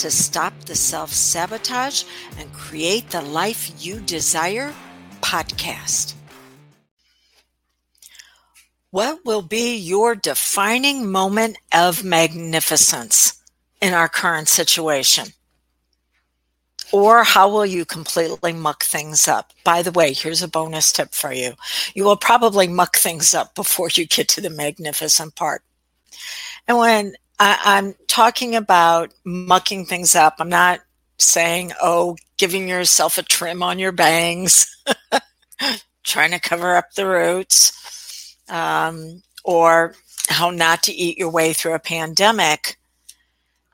to Stop the Self Sabotage and Create the Life You Desire podcast. What will be your defining moment of magnificence in our current situation? Or how will you completely muck things up? By the way, here's a bonus tip for you. You will probably muck things up before you get to the magnificent part. And when I, am talking about mucking things up. I'm not saying, oh, giving yourself a trim on your bangs, trying to cover up the roots, um, or how not to eat your way through a pandemic.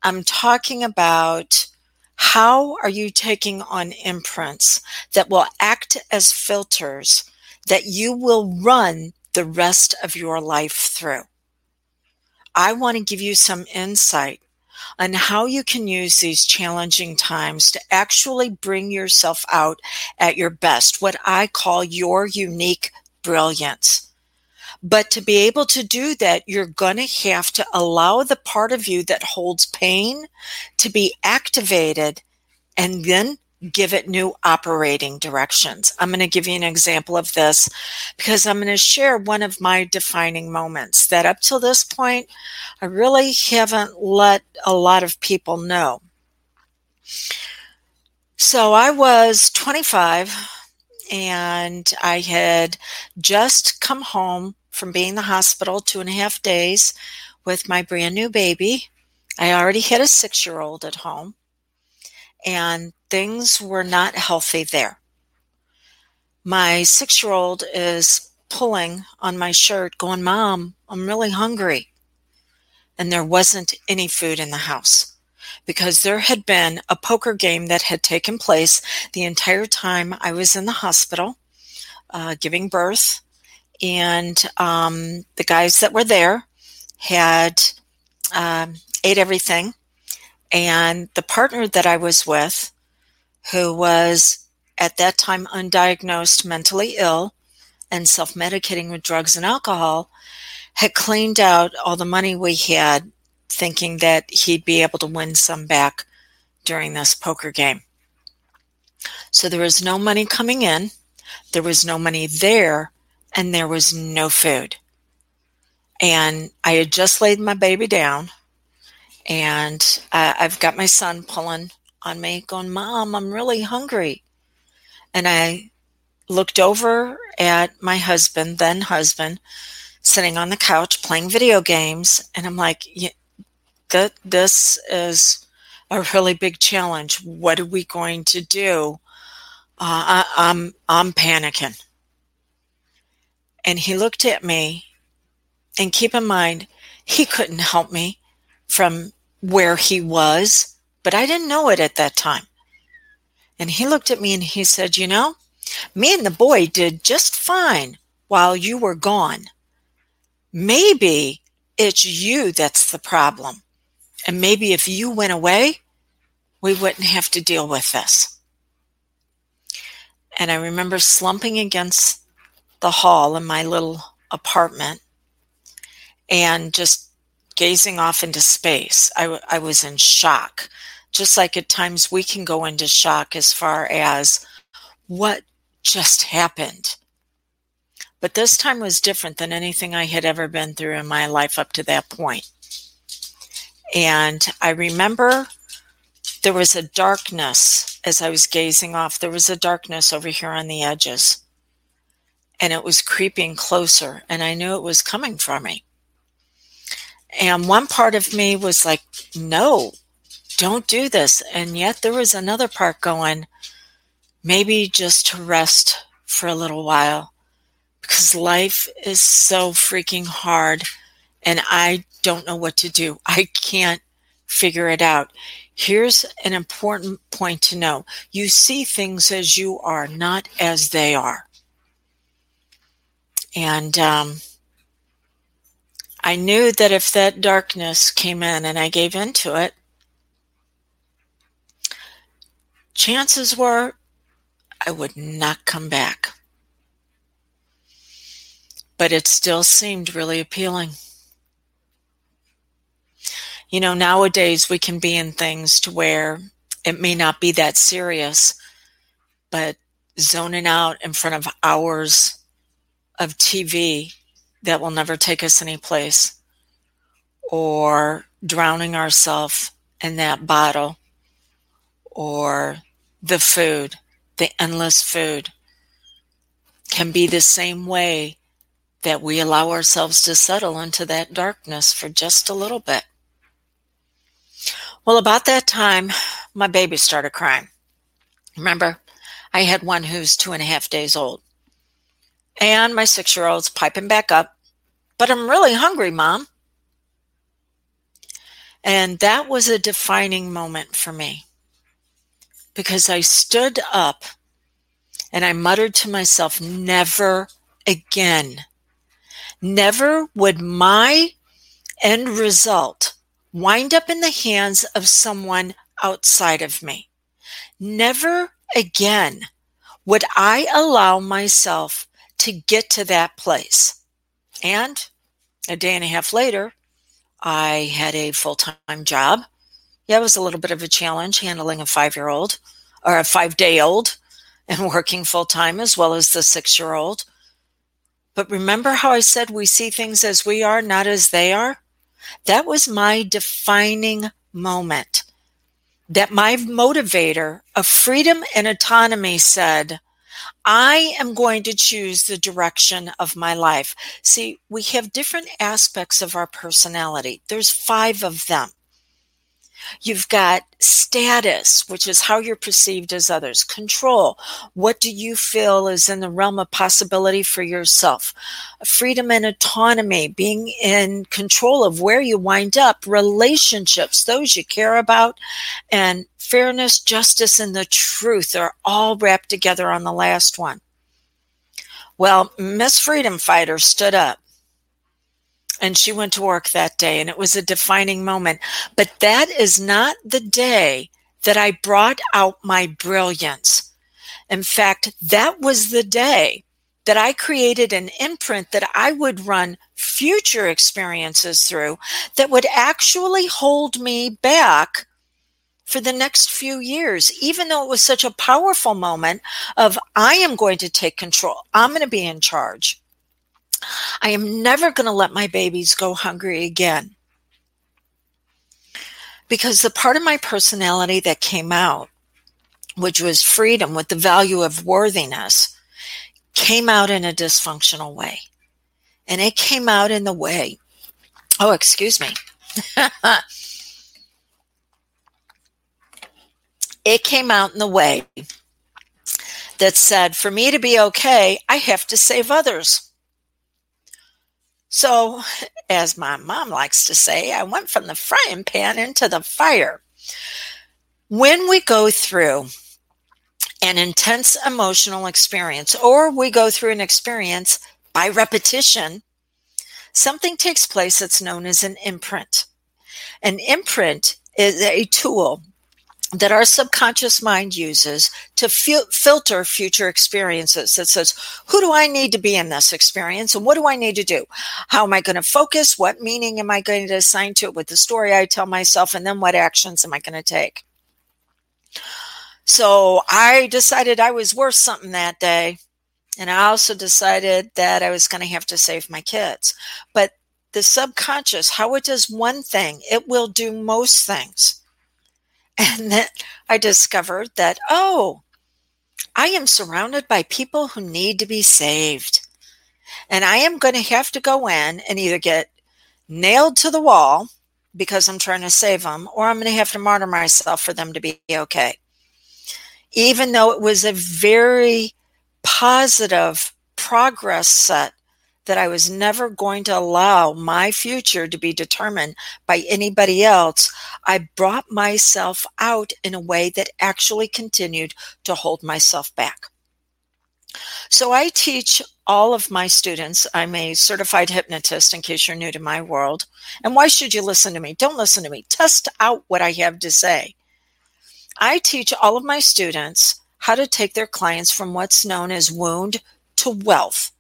I'm talking about how are you taking on imprints that will act as filters that you will run the rest of your life through. I want to give you some insight on how you can use these challenging times to actually bring yourself out at your best, what I call your unique brilliance. But to be able to do that, you're going to have to allow the part of you that holds pain to be activated and then give it new operating directions. I'm going to give you an example of this because I'm going to share one of my defining moments that up till this point, I really haven't let a lot of people know. So I was 25 and I had just come home from being in the hospital two and a half days with my brand new baby. I already had a six year old at home and things were not healthy there. My six year old is pulling on my shirt, going, Mom, I'm really hungry. And there wasn't any food in the house because there had been a poker game that had taken place the entire time I was in the hospital uh, giving birth. And um, the guys that were there had um, ate everything and the partner that I was with, who was at that time undiagnosed mentally ill and self medicating with drugs and alcohol, had cleaned out all the money we had, thinking that he'd be able to win some back during this poker game. So there was no money coming in, there was no money there, and there was no food. And I had just laid my baby down and uh, I've got my son pulling on me, going, Mom, I'm really hungry. And I looked over at my husband, then husband, sitting on the couch playing video games. And I'm like, that this is a really big challenge. What are we going to do? Uh, I, I'm I'm panicking. And he looked at me, and keep in mind, he couldn't help me from where he was, but I didn't know it at that time. And he looked at me and he said, You know, me and the boy did just fine while you were gone. Maybe it's you that's the problem. And maybe if you went away, we wouldn't have to deal with this. And I remember slumping against the hall in my little apartment and just gazing off into space. I, I was in shock, just like at times we can go into shock as far as what just happened. But this time was different than anything I had ever been through in my life up to that point. And I remember there was a darkness as I was gazing off. There was a darkness over here on the edges. And it was creeping closer, and I knew it was coming for me. And one part of me was like, no, don't do this. And yet there was another part going, maybe just to rest for a little while because life is so freaking hard and I don't know what to do. I can't figure it out. Here's an important point to know you see things as you are, not as they are. And um, I knew that if that darkness came in and I gave into it, chances were I would not come back. But it still seemed really appealing. You know, nowadays we can be in things to where it may not be that serious, but zoning out in front of hours of TV that will never take us anyplace, or drowning ourselves in that bottle, or the food, the endless food, can be the same way that we allow ourselves to settle into that darkness for just a little bit. Well, about that time, my baby started crying. Remember, I had one who's two and a half days old. And my six year old's piping back up, but I'm really hungry, mom. And that was a defining moment for me because I stood up and I muttered to myself, never again. Never would my end result wind up in the hands of someone outside of me. Never again would I allow myself to get to that place. And a day and a half later, I had a full time job. Yeah, it was a little bit of a challenge handling a five year old or a five day old and working full time as well as the six year old. But remember how I said we see things as we are, not as they are? That was my defining moment. That my motivator of freedom and autonomy said, I am going to choose the direction of my life. See, we have different aspects of our personality. There's five of them. You've got status, which is how you're perceived as others. Control. What do you feel is in the realm of possibility for yourself? Freedom and autonomy, being in control of where you wind up. Relationships, those you care about. And fairness, justice, and the truth are all wrapped together on the last one. Well, Miss Freedom Fighter stood up and she went to work that day and it was a defining moment. But that is not the day that I brought out my brilliance. In fact, that was the day that I created an imprint that I would run future experiences through that would actually hold me back for the next few years, even though it was such a powerful moment of I am going to take control. I'm going to be in charge. I am never going to let my babies go hungry again. Because the part of my personality that came out, which was freedom with the value of worthiness, came out in a dysfunctional way. And it came out in the way, oh, excuse me. it came out in the way that said, for me to be okay, I have to save others. So, as my mom likes to say, I went from the frying pan into the fire. When we go through an intense emotional experience, or we go through an experience by repetition, something takes place that's known as an imprint. An imprint is a tool that our subconscious mind uses to fil- filter future experiences. that says, who do I need to be in this experience and what do I need to do? How am I going to focus? What meaning am I going to assign to it with the story I tell myself? And then what actions am I going to take? So I decided I was worth something that day. And I also decided that I was going to have to save my kids. But the subconscious, how it does one thing, it will do most things. And then I discovered that, oh, I am surrounded by people who need to be saved. And I am going to have to go in and either get nailed to the wall because I'm trying to save them, or I'm going to have to martyr myself for them to be okay. Even though it was a very positive progress set that I was never going to allow my future to be determined by anybody else, I brought myself out in a way that actually continued to hold myself back. So I teach all of my students. I'm a certified hypnotist, in case you're new to my world. And why should you listen to me? Don't listen to me. Test out what I have to say. I teach all of my students how to take their clients from what's known as wound to wealth.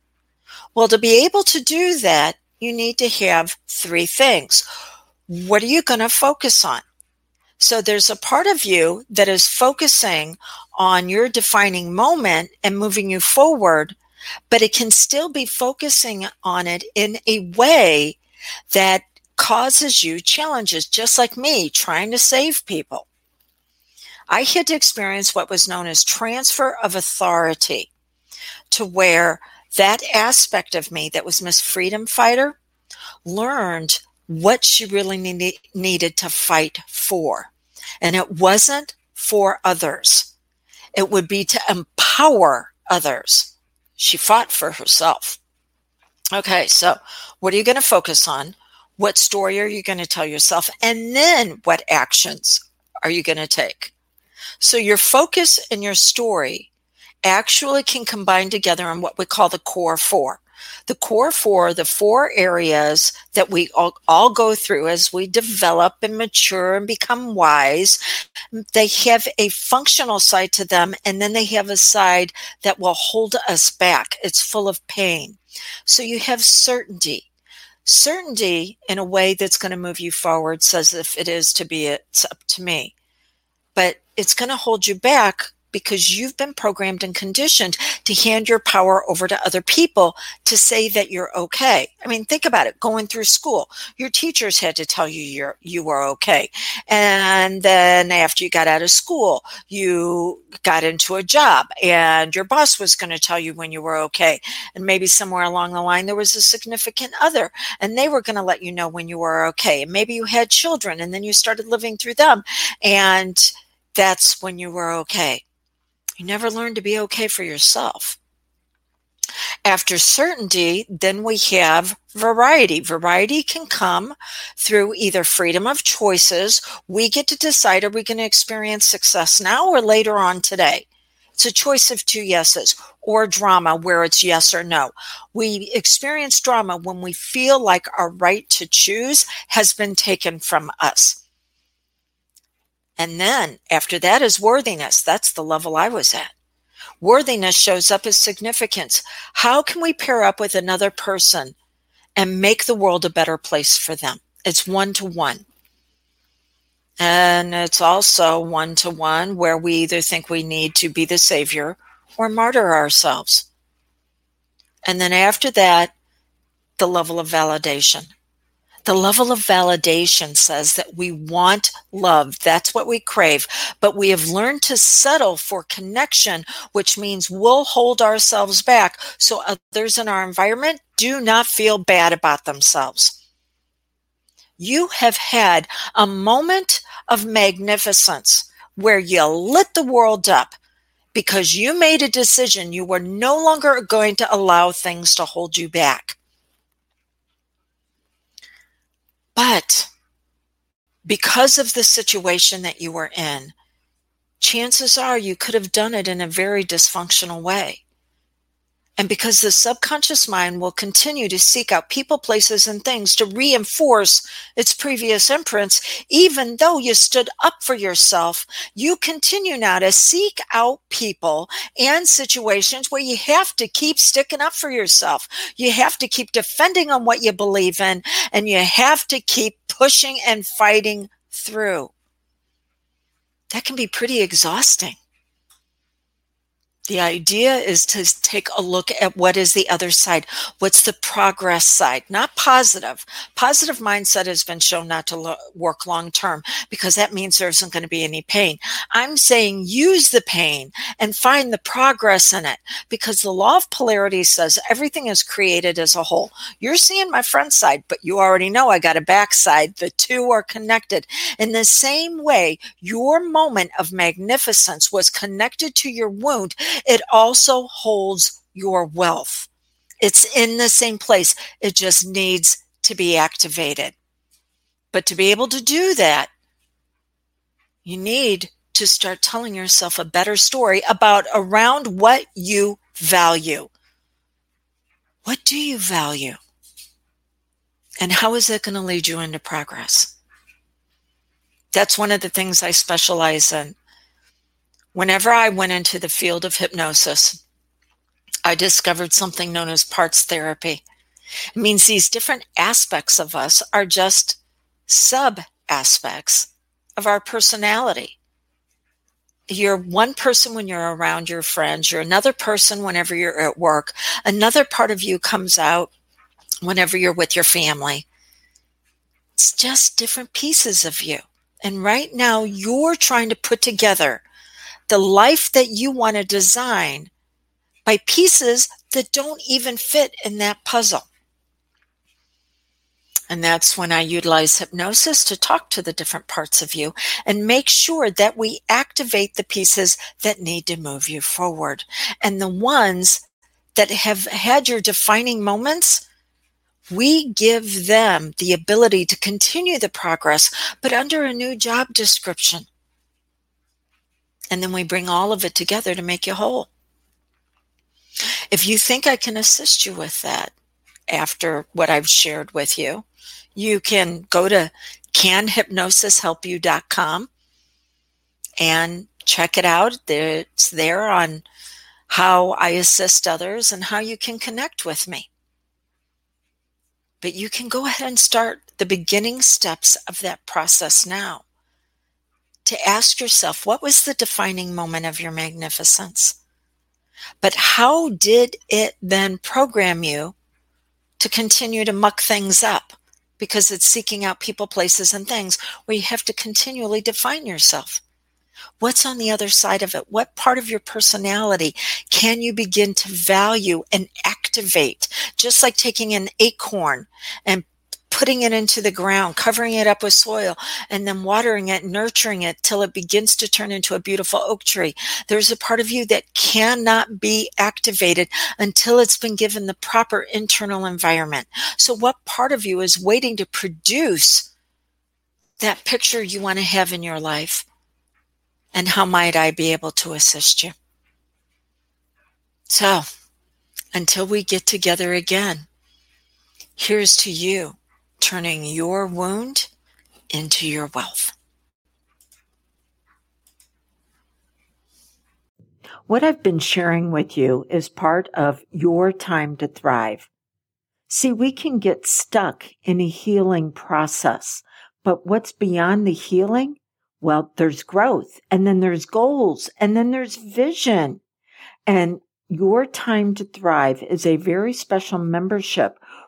Well, to be able to do that, you need to have three things. What are you going to focus on? So there's a part of you that is focusing on your defining moment and moving you forward, but it can still be focusing on it in a way that causes you challenges, just like me trying to save people. I had to experience what was known as transfer of authority to where that aspect of me that was Miss Freedom Fighter learned what she really need, needed to fight for. And it wasn't for others. It would be to empower others. She fought for herself. Okay, so what are you going to focus on? What story are you going to tell yourself? And then what actions are you going to take? So your focus and your story actually can combine together in what we call the core four. The core four, the four areas that we all, all go through as we develop and mature and become wise, they have a functional side to them, and then they have a side that will hold us back. It's full of pain. So you have certainty. Certainty in a way that's going to move you forward says if it is to be, it's up to me. But it's going to hold you back because you've been programmed and conditioned to hand your power over to other people to say that you're okay. I mean, think about it. Going through school, your teachers had to tell you you're you were okay, and then after you got out of school, you got into a job, and your boss was going to tell you when you were okay, and maybe somewhere along the line there was a significant other, and they were going to let you know when you were okay. And maybe you had children, and then you started living through them, and that's when you were okay. You never learn to be okay for yourself. After certainty, then we have variety. Variety can come through either freedom of choices. We get to decide are we going to experience success now or later on today? It's a choice of two yeses or drama where it's yes or no. We experience drama when we feel like our right to choose has been taken from us. And then after that is worthiness. That's the level I was at. Worthiness shows up as significance. How can we pair up with another person and make the world a better place for them? It's one to one. And it's also one to one where we either think we need to be the savior or martyr ourselves. And then after that, the level of validation. The level of validation says that we want love. That's what we crave. But we have learned to settle for connection, which means we'll hold ourselves back so others in our environment do not feel bad about themselves. You have had a moment of magnificence where you lit the world up because you made a decision you were no longer going to allow things to hold you back. But because of the situation that you were in, chances are you could have done it in a very dysfunctional way. And because the subconscious mind will continue to seek out people, places, and things to reinforce its previous imprints, even though you stood up for yourself, you continue now to seek out people and situations where you have to keep sticking up for yourself. You have to keep defending on what you believe in, and you have to keep pushing and fighting through. That can be pretty exhausting. The idea is to take a look at what is the other side. What's the progress side? Not positive. Positive mindset has been shown not to lo- work long term because that means there isn't going to be any pain. I'm saying use the pain and find the progress in it because the law of polarity says everything is created as a whole. You're seeing my front side, but you already know I got a back side. The two are connected. In the same way, your moment of magnificence was connected to your wound it also holds your wealth. It's in the same place. It just needs to be activated. But to be able to do that, you need to start telling yourself a better story about around what you value. What do you value? And how is it going to lead you into progress? That's one of the things I specialize in. Whenever I went into the field of hypnosis, I discovered something known as parts therapy. It means these different aspects of us are just sub aspects of our personality. You're one person when you're around your friends, you're another person whenever you're at work, another part of you comes out whenever you're with your family. It's just different pieces of you. And right now, you're trying to put together the life that you want to design by pieces that don't even fit in that puzzle. And that's when I utilize hypnosis to talk to the different parts of you and make sure that we activate the pieces that need to move you forward. And the ones that have had your defining moments, we give them the ability to continue the progress, but under a new job description. And then we bring all of it together to make you whole. If you think I can assist you with that after what I've shared with you, you can go to canhypnosishelpyou.com and check it out. It's there on how I assist others and how you can connect with me. But you can go ahead and start the beginning steps of that process now to ask yourself what was the defining moment of your magnificence? But how did it then program you to continue to muck things up? because it's seeking out people, places, and things where you have to continually define yourself. What's on the other side of it? What part of your personality can you begin to value and activate? Just like taking an acorn and putting it into the ground, covering it up with soil, and then watering it, nurturing it till it begins to turn into a beautiful oak tree. There's a part of you that cannot be activated until it's been given the proper internal environment. So, what part of you is waiting to produce that picture you want to have in your life? And how might I be able to assist you? So, until we get together again, here's to you turning your wound into your wealth. What I've been sharing with you is part of your time to thrive. See, we can get stuck in a healing process, but what's beyond the healing? Well, there's growth and then there's goals and then there's vision. And your time to thrive is a very special membership